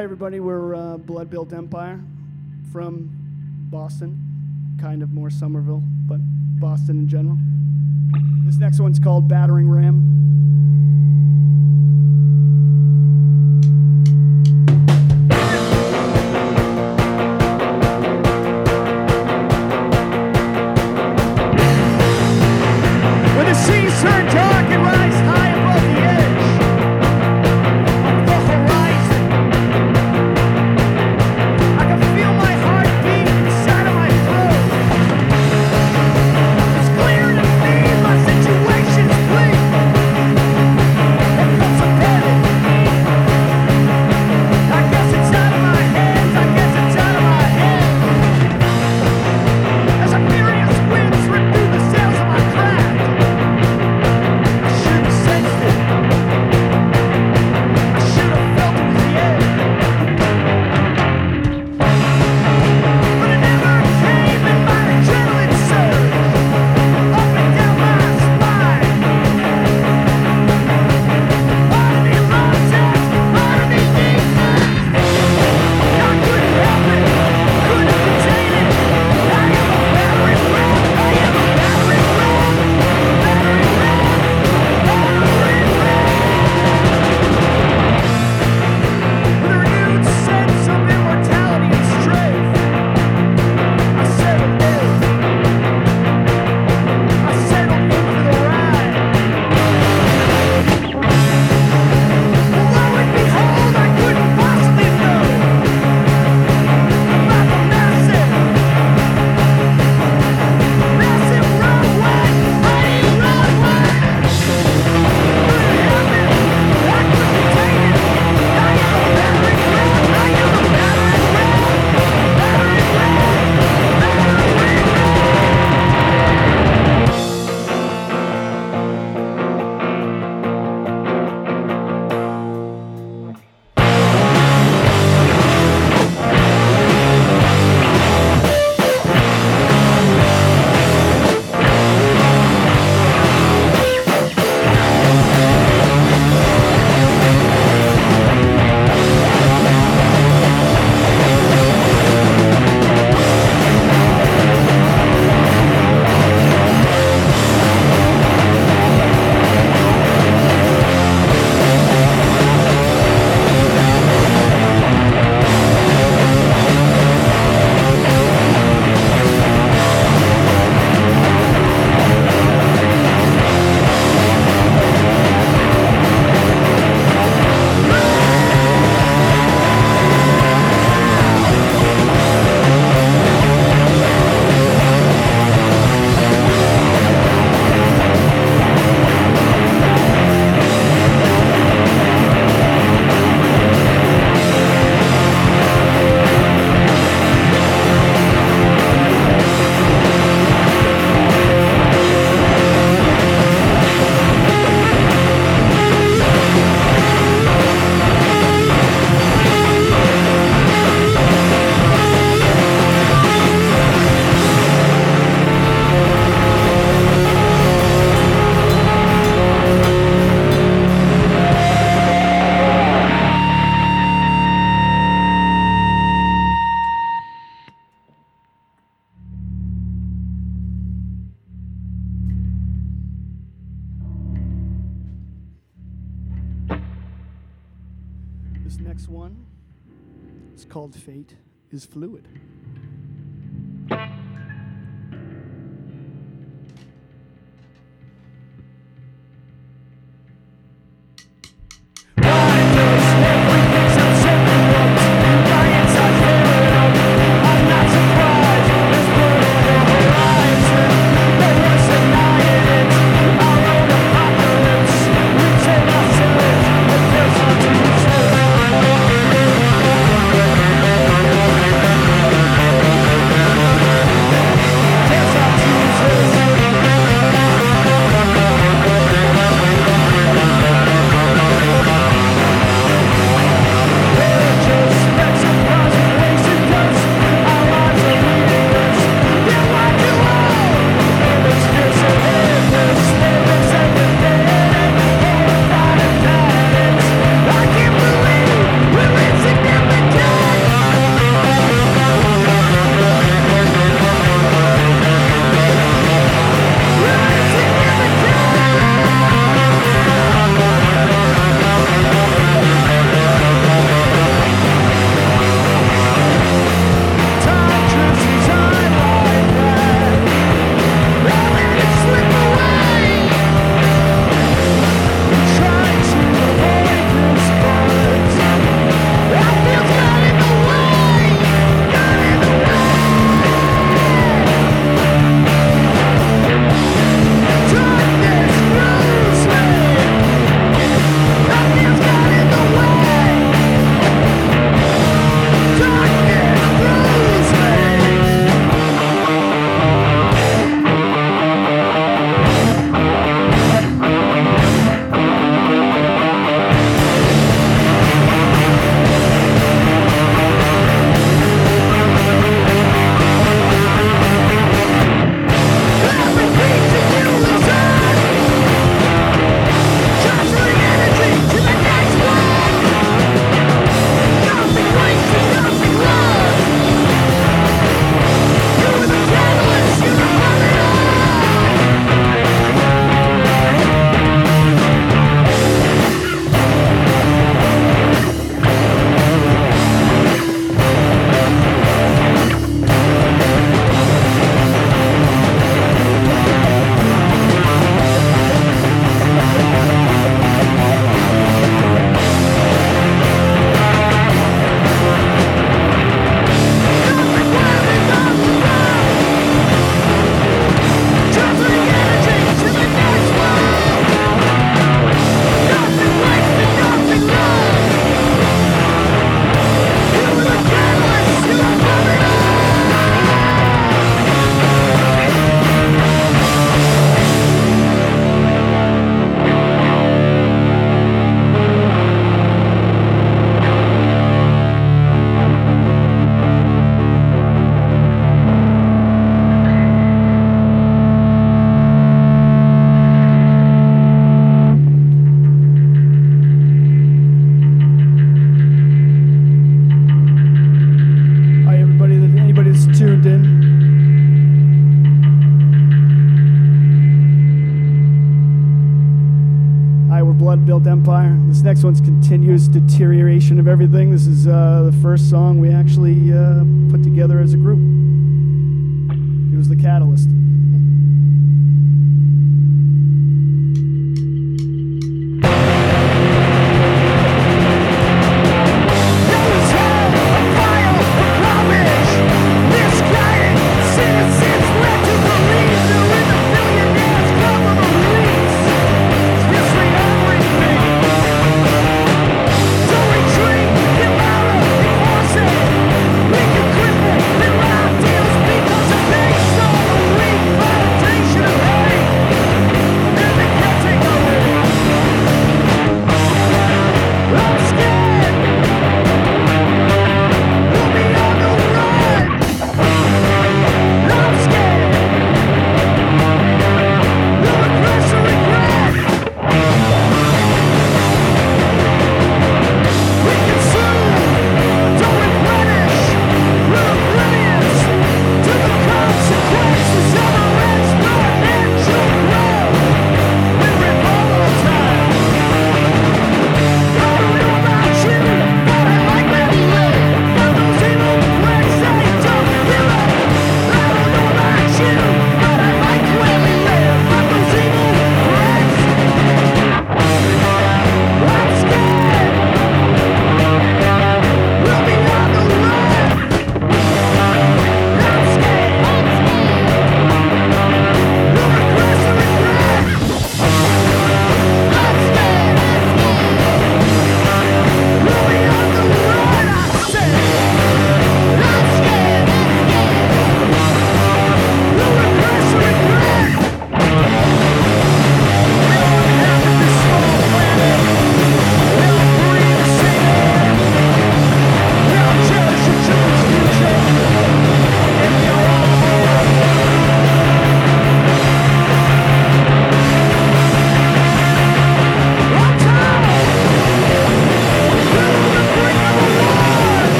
Hi, everybody. We're uh, Blood Built Empire from Boston, kind of more Somerville, but Boston in general. This next one's called Battering Ram. Uh, the first song we actually uh, put together as a group. It was the catalyst.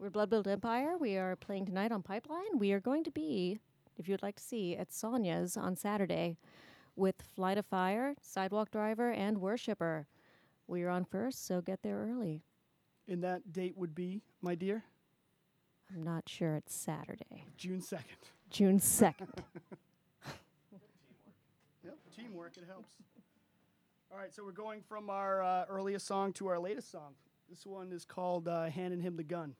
We're Blood Built Empire. We are playing tonight on Pipeline. We are going to be, if you'd like to see, at Sonia's on Saturday with Flight of Fire, Sidewalk Driver, and Worshipper. We are on first, so get there early. And that date would be, my dear, I'm not sure it's Saturday, June 2nd. June 2nd. Yep, teamwork, it helps. All right, so we're going from our uh, earliest song to our latest song. This one is called uh, Handing Him the Gun.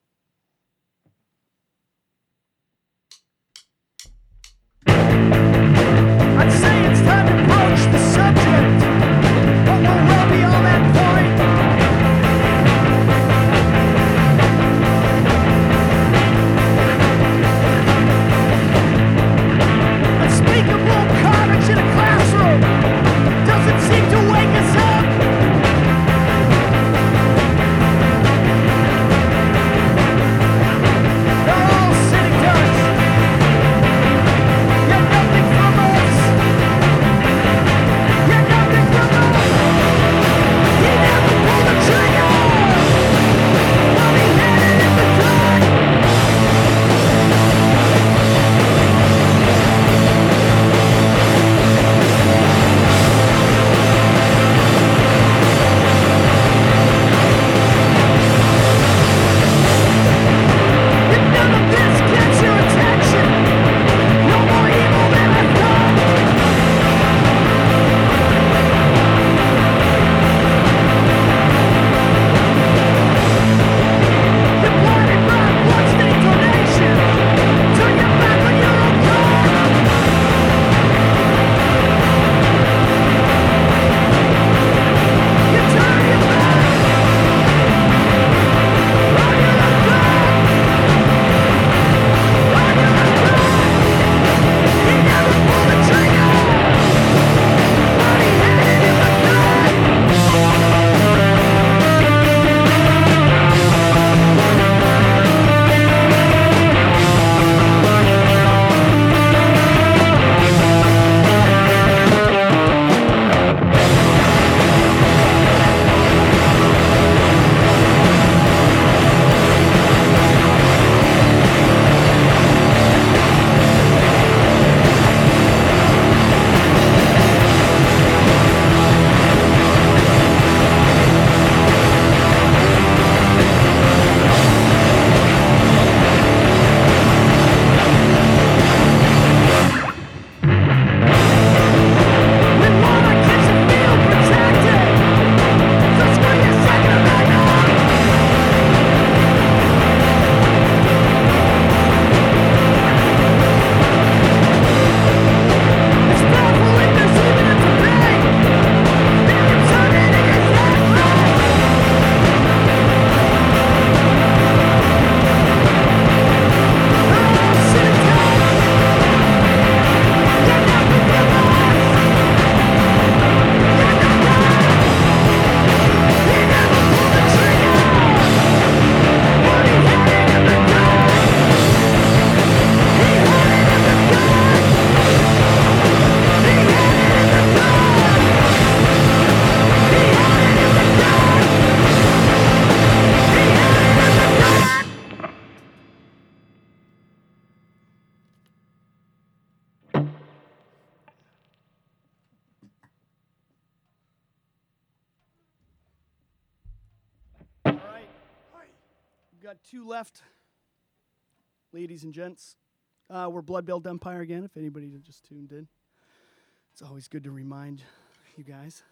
Two left, ladies and gents. Uh, we're Blood Built Empire again, if anybody just tuned in. It's always good to remind you guys.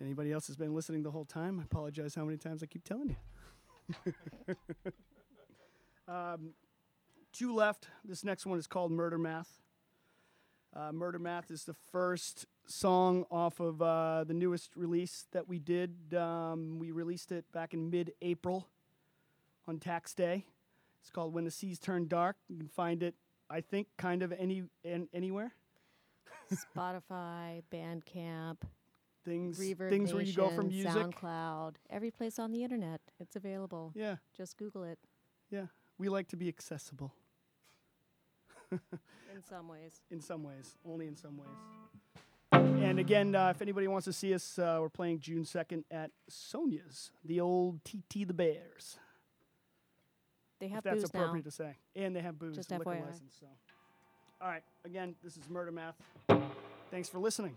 Anybody else has been listening the whole time, I apologize how many times I keep telling you. um, two left. This next one is called Murder Math. Uh, Murder Math is the first song off of uh, the newest release that we did. Um, we released it back in mid April on tax day. It's called When the Seas Turn Dark. You can find it, I think, kind of any an, anywhere. Spotify, Bandcamp, Things Reverb things where you go from Nation, music. SoundCloud, every place on the internet. It's available. Yeah, Just Google it. yeah. We like to be accessible In some ways. in some ways, only in some ways. And again, uh, if anybody wants to see us, uh, we're playing June 2nd at Sonia's, the old TT the Bears. They have if that's booze now. appropriate to say. And they have booze, Just and liquor FYI. license. So, all right. Again, this is Murder Math. Thanks for listening.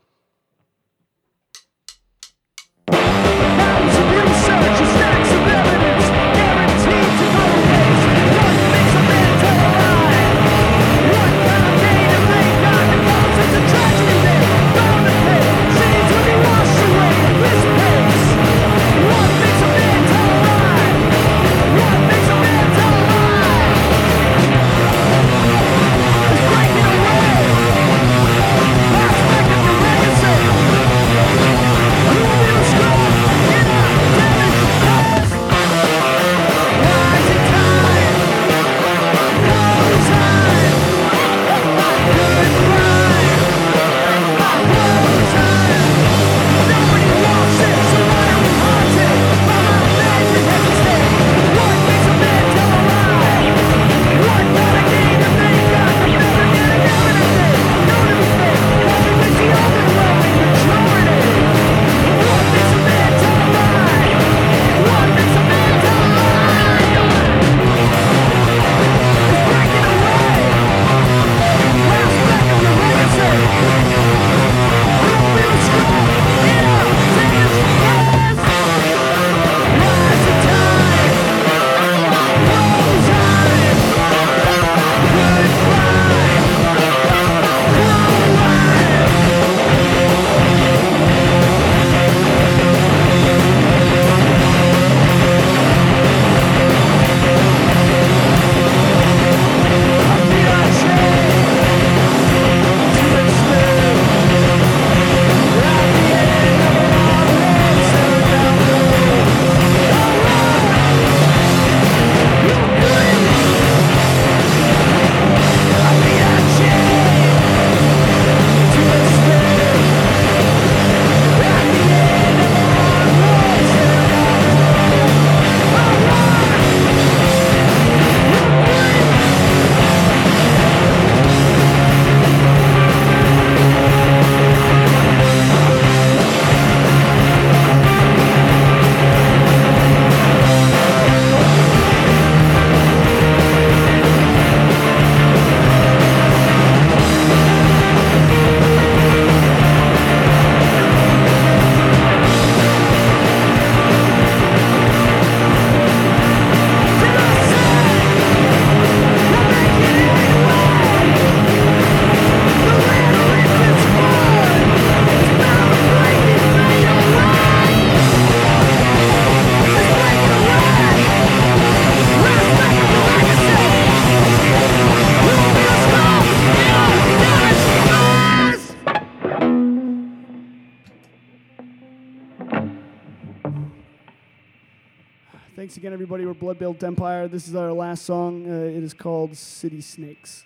Blood Built Empire. This is our last song. Uh, it is called City Snakes.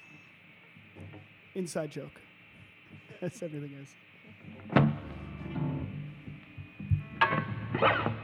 Inside joke. That's everything, guys.